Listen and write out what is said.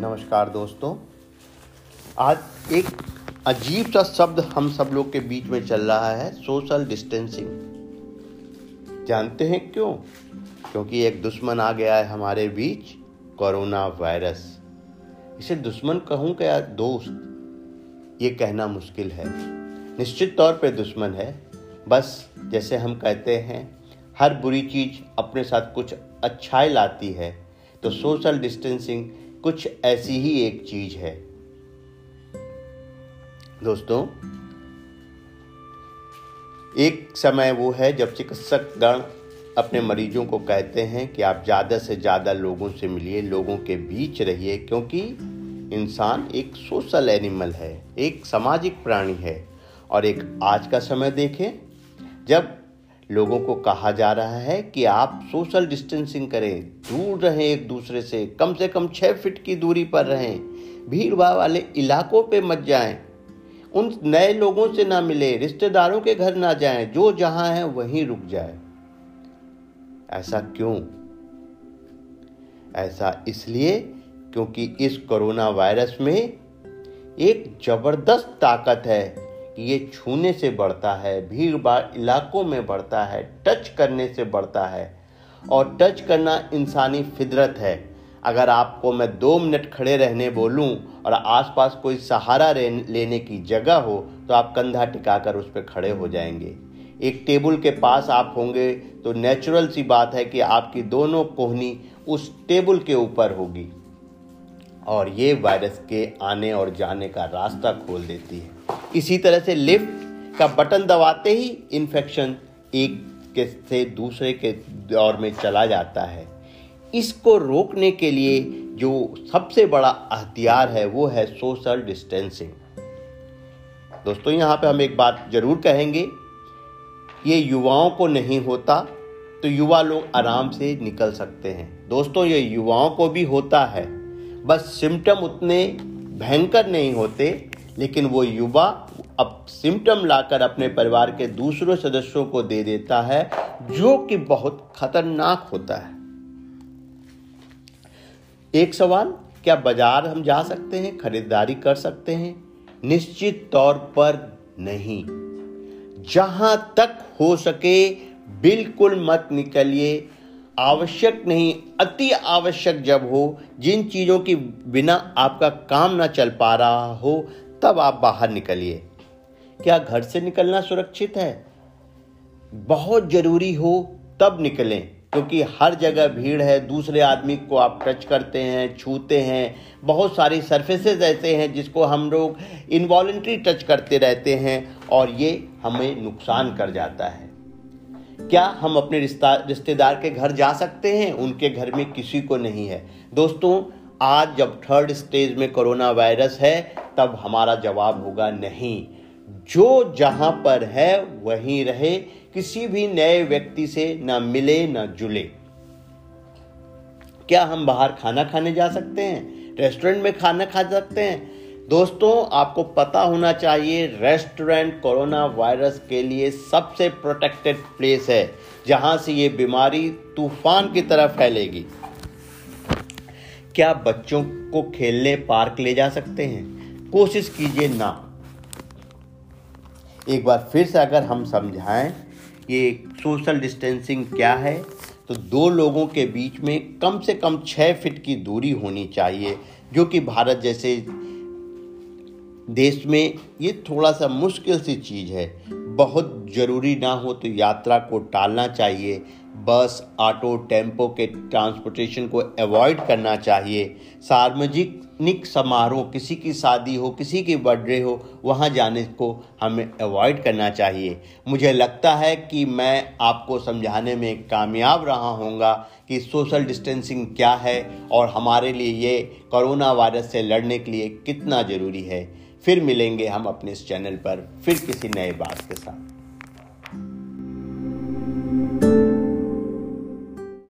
नमस्कार दोस्तों। आज एक अजीब सा शब्द हम सब लोग के बीच में चल रहा है सोशल डिस्टेंसिंग जानते हैं क्यों? क्योंकि एक दुश्मन आ गया है हमारे बीच कोरोना वायरस इसे दुश्मन कहूँ क्या, दोस्त? ये कहना मुश्किल है। निश्चित तौर पे दुश्मन है। बस, जैसे हम कहते हैं, हर बुरी चीज़ अपने साथ कुछ अच्छाई लाती है। तो सोशल डिस्टेंसिंग कुछ ऐसी ही एक चीज़ है। दोस्तों, एक समय वो है जब चिकित्सक गण अपने मरीजों को कहते हैं कि आप ज़्यादा से ज़्यादा लोगों से मिलिए, लोगों के बीच रहिए, क्योंकि इंसान एक सोशल एनिमल है, एक सामाजिक प्राणी है। और एक आज का समय देखें, जब लोगों को कहा जा रहा है कि आप सोशल डिस्टेंसिंग करें, दूर रहें एक दूसरे से, कम से कम छः फीट की दूरी पर रहें भीड़ भाड़ वाले इलाकों पे मत जाएँ। उन नए लोगों से ना मिले, रिश्तेदारों के घर ना जाएँ, जो जहाँ है वहीं रुक जाए। ऐसा क्यों? ऐसा इसलिए क्योंकि इस कोरोना वायरस में एक ज़बरदस्त ताकत है। ये छूने से बढ़ता है, भीड़ भाड़ इलाकों में बढ़ता है, टच करने से बढ़ता है। और टच करना इंसानी फितरत है। अगर आपको मैं दो मिनट खड़े रहने बोलूँ और आसपास कोई सहारा लेने की जगह हो तो आप कंधा टिकाकर उस पर खड़े हो जाएँगे। एक टेबल के पास आप होंगे तो नेचुरल सी बात है कि आपकी दोनों कोहनी उस टेबल के ऊपर होगी। और ये वायरस के आने और जाने का रास्ता खोल देती है। इसी तरह से लिफ्ट का बटन दबाते ही इन्फेक्शन एक के से दूसरे के दौर में चला जाता है। इसको रोकने के लिए जो सबसे बड़ा हथियार है, वो है सोशल डिस्टेंसिंग दोस्तों, यहाँ पे हम एक बात ज़रूर कहेंगे, ये युवाओं को नहीं होता तो युवा लोग आराम से निकल सकते हैं। दोस्तों, ये युवाओं को भी होता है। बस सिम्टम उतने भयंकर नहीं होते, लेकिन वो युवा अब सिम्टम लाकर अपने परिवार के दूसरों सदस्यों को दे देता है, जो कि बहुत खतरनाक होता है। एक सवाल, क्या बाज़ार हम जा सकते हैं, खरीदारी कर सकते हैं? निश्चित तौर पर नहीं। जहाँ तक हो सके, बिल्कुल मत निकलिए आवश्यक नहीं, अति आवश्यक जब हो, जिन चीज़ों की बिना आपका काम ना चल पा रहा हो, तब आप बाहर निकलिए। क्या घर से निकलना सुरक्षित है? बहुत ज़रूरी हो, तब निकलें, क्योंकि हर जगह भीड़ है, दूसरे आदमी को आप टच करते हैं, छूते हैं, बहुत सारी सर्फेसेस ऐसे हैं जिसको हम लोग इनवॉलेंट्री टच करते रहते हैं, और ये हमें नुकसान कर जाता है। क्या हम अपने रिश्ता, रिश्तेदार के घर जा सकते हैं? उनके घर में किसी को नहीं है। दोस्तों, आज जब थर्ड स्टेज में कोरोना वायरस है, तब हमारा जवाब होगा नहीं। जो जहाँ पर है, वहीं रहे। किसी भी नए व्यक्ति से ना मिले, ना जुले। क्या हम बाहर खाना खाने जा सकते हैं? रेस्टोरेंट में खाना खा सकते हैं? दोस्तों, आपको पता होना चाहिए, रेस्टोरेंट कोरोना वायरस के लिए सबसे प्रोटेक्टेड प्लेस है, जहाँ से ये बीमारी तूफ़ान की तरह फैलेगी। क्या बच्चों को खेलने पार्क ले जा सकते हैं? कोशिश कीजिए ना। एक बार फिर से अगर हम समझाएँ, ये सोशल डिस्टेंसिंग क्या है तो दो लोगों के बीच में कम से कम छः फिट की दूरी होनी चाहिए, जो कि भारत जैसे देश में ये थोड़ा सा मुश्किल सी चीज़ है। बहुत ज़रूरी ना हो तो यात्रा को टालना चाहिए। बस, ऑटो, टेंपो के ट्रांसपोर्टेशन को अवॉइड करना चाहिए। सार्वजनिक समारोह, किसी की शादी हो, किसी की बर्थडे हो, वहाँ जाने को हमें अवॉइड करना चाहिए। मुझे लगता है कि मैं आपको समझाने में कामयाब रहा होऊँगा कि सोशल डिस्टेंसिंग क्या है और हमारे लिए ये कोरोना वायरस से लड़ने के लिए कितना ज़रूरी है। फिर मिलेंगे हम अपने इस चैनल पर फिर किसी नए बात के साथ।